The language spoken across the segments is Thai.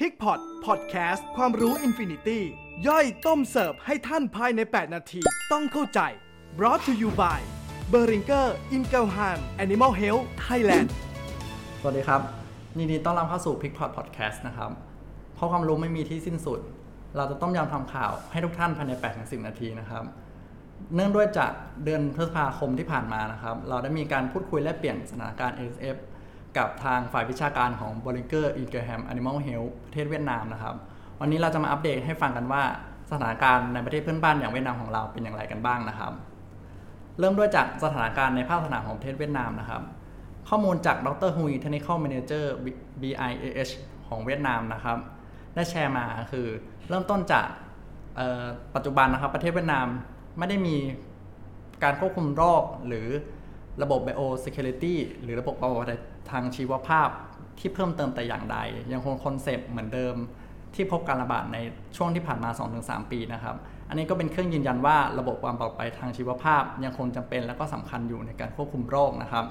Pig Pot Podcast ความรู้ infinity ย่อยต้มเสิร์ฟให้ท่านภายใน 8 นาที ต้องเข้าใจ brought to you by b e r i n g e r i n g e l h a m Animal Health Thailand สวัสดีครับยินดีต้อนรับเข้าสู่ Pig Pot Podcast นะครับ เพราะความรู้ไม่มีที่สิ้นสุด เราจะต้มยำทำข่าวให้ทุกท่านภายใน 8-10 นาทีนะครับ เนื่องด้วยจากเดือนพฤษภาคมที่ผ่านมานะครับ เราได้มีการพูดคุยแลกเปลี่ยนสถานการณ์ ASF กับทางฝ่ายวิชาการของ b o l i n g e r i n g e r h a m Animal Health ประเทศเวียดนามนะครับ วันนี้เราจะมาอัปเดตให้ฟังกันว่าสถานการณ์ในประเทศเพื่อนบ้านอย่างเวียดนามของเราเป็นอย่างไรกันบ้างนะครับ เริ่มด้วยจากสถานการณ์ในภาคสนามของประเทศเวียดนามนะครับ ข้อมูลจากดรฮุยเทคนิคอลแมเนเจอร์ BIAH ของเวียดนามนะครับ ได้แชร์มาคือเริ่มต้นจากปัจจุบันนะครับประเทศเวียดนามไม่ได้มีการควบคุมโรคหรือ ระบบ Biosecurity หรือระบบปลอดภัยทางชีวภาพที่เพิ่มเติมแต่อย่างใด ยังคงคอนเซปต์เหมือนเดิมที่พบการระบาดในช่วงที่ผ่านมา 2-3 ปีนะครับ อันนี้ก็เป็นเครื่องยืนยันว่าระบบความปลอดภัยทางชีวภาพ ยังคงจำเป็นและก็สำคัญอยู่ในการควบคุมโรคนะครับ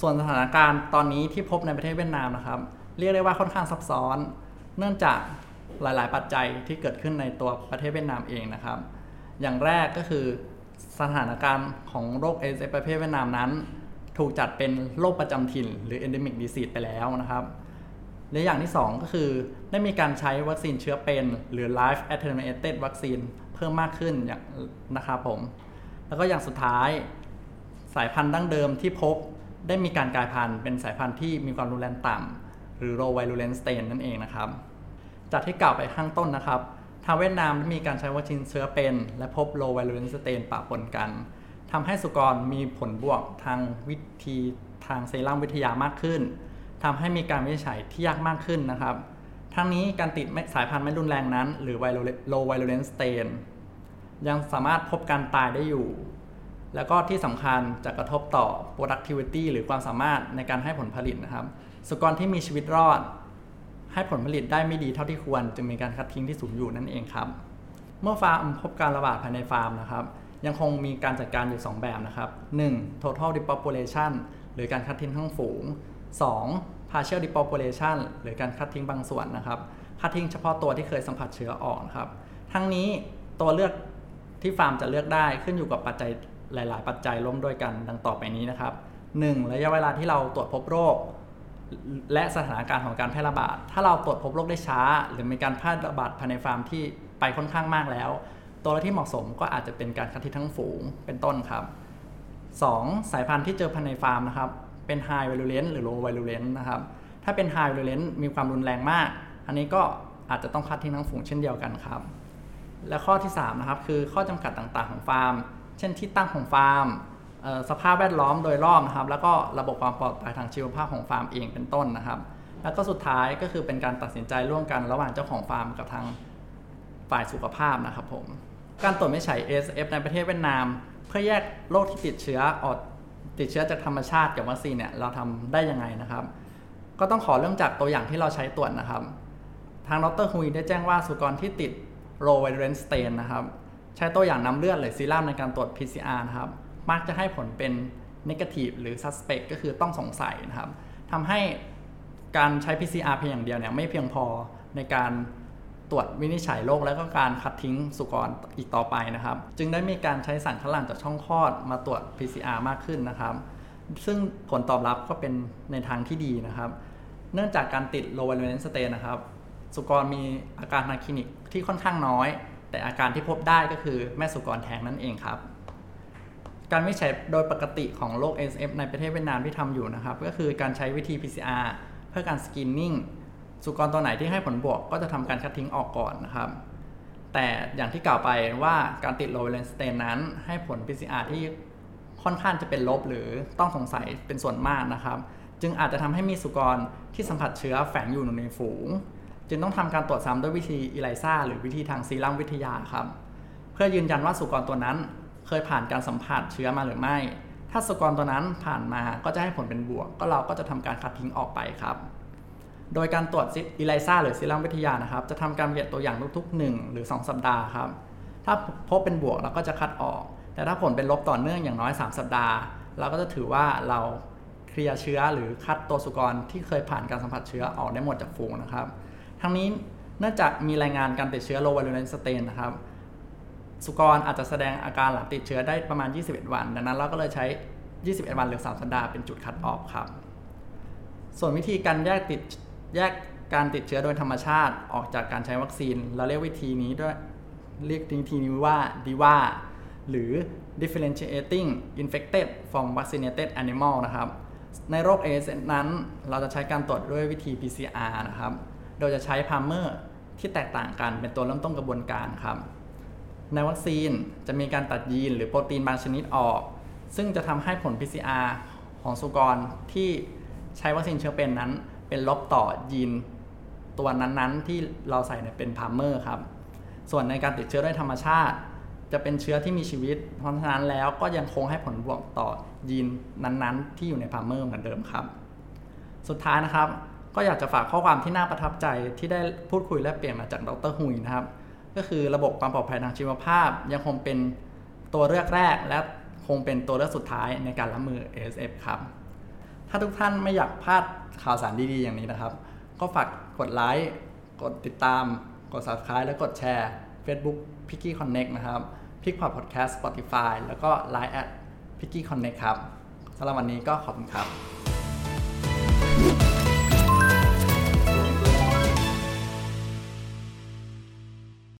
ส่วนสถานการณ์ตอนนี้ที่พบในประเทศเวียดนามนะครับ เรียกได้ว่าค่อนข้างซับซ้อน เนื่องจากหลาย ๆ ปัจจัยที่เกิดขึ้นในตัวประเทศเวียดนามเองนะครับ อย่างแรกก็คือ สถานการณ์ของโรค ASF ประเทศเวียดนามนั้น ถูกจัดเป็นโรคประจำถิ่น หรือ endemic disease ไปแล้วนะครับและอย่างที่ 2 ก็คือได้มีการใช้วัคซีนเชื้อเป็น หรือ live attenuated วัคซีนเพิ่มมากขึ้นอย่างนะครับผม แล้วก็อย่างสุดท้าย สายพันธุ์ดั้งเดิมที่พบได้มีการกลายพันธุ์เป็นสายพันธุ์ที่มีความรุนแรงต่ำหรือ low virulence strain นั่นเองนะครับ จากที่กล่าวไปข้างต้นนะครับางเวียดนามมีการใช้วัคซีนเชื้อเป็น และพบ low virulence strain ปะปนกันทำให้สุกรมีผลบวกทางวิธีทางเซรั่มวิทยามากขึ้นทำให้มีการวิจัยที่ยากมากขึ้นนะครับ ทั้งนี้การติดสายพันธุ์ไม่รุนแรงนั้น หรือ low virulence strain ยังสามารถพบการตายได้อยู่ แล้วก็ที่สำคัญจะกระทบต่อ productivity หรือความสามารถในการให้ผลผลิตนะครับ สุกรที่มีชีวิตรอด ให้ผลผลิตได้ไม่ดีเท่าที่ควร จึงมีการคัดทิ้งที่สูงอยู่นั่นเองครับ เมื่อฟาร์มพบการระบาดภายในฟาร์มนะครับ ยังคงมีการจัดการอยู่ 2 แบบนะครับ 1. total depopulation หรือการคัดทิ้งทั้งฝูง 2. partial depopulation หรือการคัดทิ้งบางส่วนนะครับ คัดทิ้งเฉพาะตัวที่เคยสัมผัสเชื้อออกนครับ ทั้งนี้ตัวเลือกที่ฟาร์มจะเลือกได้ขึ้นอยู่กับปัจจัยหลาย ๆ ปัจจัยร่วมด้วยกันดังต่อไปนี้นะครับ 1. ระยะเวลาที่เราตรวจพบโรค และสถานการณ์ของการแพร่ระบาด ถ้าเราตรวจพบโรคได้ช้า หรือมีการแพร่ระบาดภายในฟาร์มที่ไปค่อนข้างมากแล้ว ตัวที่เหมาะสมก็อาจจะเป็นการคัดทิ้งทั้งฝูงเป็นต้นครับ 2. สายพันธุ์ที่เจอภายในฟาร์มนะครับ เป็น high virulence หรือ low virulence นะครับ ถ้าเป็น high virulence มีความรุนแรงมาก อันนี้ก็อาจจะต้องคัดทิ้งทั้งฝูงเช่นเดียวกันครับ และข้อที่3นะครับคือข้อจำกัดต่างๆของฟาร์ม เช่นที่ตั้งของฟาร์ม สภาพแวดล้อมโดยรอบนะครับ แล้วก็ระบบความปลอดภัยทางชีวภาพของฟาร์มเองเป็นต้นนะครับ แล้วก็สุดท้ายก็คือเป็นการตัดสินใจร่วมกันระหว่างเจ้าของฟาร์มกับทางฝ่ายสุขภาพนะครับผม การตรวจไม่ใช่ ASF ในประเทศเวียดนาม เพื่อแยกโรคที่ติดเชื้อออกติดเชื้อจากธรรมชาติกับวัคซีนเนี่ยเราทำได้ยังไงนะครับ ก็ต้องขอเริ่มจากตัวอย่างที่เราใช้ตรวจนะครับ ทางดรฮุยได้แจ้งว่าสุกรที่ติด low virulence strain นะครับ ใช้ตัวอย่างน้ำเลือดหรือซีรั่มในการตรวจ PCR นะครับ มักจะให้ผลเป็น negative หรือ suspect ก็คือต้องสงสัยนะครับทำให้การใช้ PCR เพียงอย่างเดียวเนี่ยไม่เพียงพอในการตรวจวินิจฉัยโรคและก็การคัดทิ้งสุกรอีกต่อไปนะครับ จึงได้มีการใช้สารคัดหลั่งจากช่องคลอดมาตรวจ PCR มากขึ้นนะครับ ซึ่งผลตอบรับก็เป็นในทางที่ดีนะครับ เนื่องจากการติด low virulence stain นะครับ สุกรมีอาการทางคลินิกที่ค่อนข้างน้อย แต่อาการที่พบได้ก็คือแม่สุกรแท้งนั่นเองครับ การวิจัยโดยปกติของโรค SF ในประเทศเวียดนามที่ทำอยู่นะครับ ก็คือการใช้วิธี PCR เพื่อการสกรีนนิ่งสุกรตัวไหนที่ให้ผลบวกก็จะทำการคัดทิ้งออกก่อนนะครับ แต่อย่างที่กล่าวไปว่าการติด low valence strain นั้น ให้ผล PCR ที่ค่อนข้างจะเป็นลบหรือต้องสงสัยเป็นส่วนมากนะครับ จึงอาจจะทำให้มีสุกรที่สัมผัสเชื้อแฝงอยู่ในฝูง จึงต้องทำการตรวจซ้ำด้วยวิธีอิไลซาหรือวิธีทางซีรั่มวิทยาครับ เพื่อยืนยันว่าสุกรตัวนั้น เคยผ่านการสัมผัสเชื้อมาหรือไม่ ถ้าสุกรตัวนั้นผ่านมาก็จะให้ผลเป็นบวก ก็เราก็จะทำการคัดทิ้งออกไปครับ โดยการตรวจซิอิไลซ่าหรือซีรั่มวิทยานะครับ จะทำการเก็บตัวอย่างทุกๆ 1 หรือ 2 สัปดาห์ครับ ถ้าพบเป็นบวกเราก็จะคัดออก แต่ถ้าผลเป็นลบต่อเนื่องอย่างน้อย 3 สัปดาห์ เราก็จะถือว่าเราเคลียร์เชื้อหรือคัดตัวสุกรที่เคยผ่านการสัมผัสเชื้อออกได้หมดจากฝูงนะครับ ทั้งนี้เนื่องจากมีรายงานการติดเชื้อ low virulence strain นะครับ สุกรอาจจะแสดงอาการหลังติดเชื้อได้ประมาณ 21 วัน ดังนั้นเราก็เลยใช้ 21 วันหรือ 3 สัปดาห์เป็นจุด cut off ครับ ส่วนวิธีการแยกติดแยกการติดเชื้อโดยธรรมชาติออกจากการใช้วัคซีน เราเรียกวิธีนี้ด้วยเรียกวิธีนี้ว่าดีว่าหรือ differentiating infected from vaccinated animal นะครับ ในโรค AS นั้นเราจะใช้การตรวจด้วยวิธี PCR นะครับ โดยจะใช้ primer ที่แตกต่างกันเป็นตัวเริ่มต้นกระบวนการครับ ในวัคซีนจะมีการตัดยีนหรือโปรตีนบางชนิดออก ซึ่งจะทำให้ผล PCR ของสุกรที่ใช้วัคซีนเชื้อเป็นนั้น เป็นลบต่อยีนตัวนั้นๆ ที่เราใส่ในเป็น primer ครับ ส่วนในการติดเชื้อด้วยธรรมชาติ จะเป็นเชื้อที่มีชีวิต เพราะฉะนั้นแล้วก็ยังคงให้ผลบวกต่อยีนนั้นๆ ที่อยู่ใน primer เหมือนเดิมครับ สุดท้ายนะครับ ก็อยากจะฝากข้อความที่น่าประทับใจที่ได้พูดคุยแลกเปลี่ยนมาจากดรฮุยนะครับ ก็คือระบบความปลอดภัยทางชีวภาพ ยังคงเป็นตัวเลือกแรก และคงเป็นตัวเลือกสุดท้ายในการรับมือ ASF ครับ ถ้าทุกท่านไม่อยากพลาดข่าวสารดีๆอย่างนี้นะครับ ก็ฝากกดไลค์กดติดตาม กด subscribe และกดแชร์ Facebook p i c k y Connect นะครับ p i c k p o d Podcast Spotify แล้วก็ Line at p i c k y Connect ครับสำหรับวันนี้ก็ขอบคุณครับ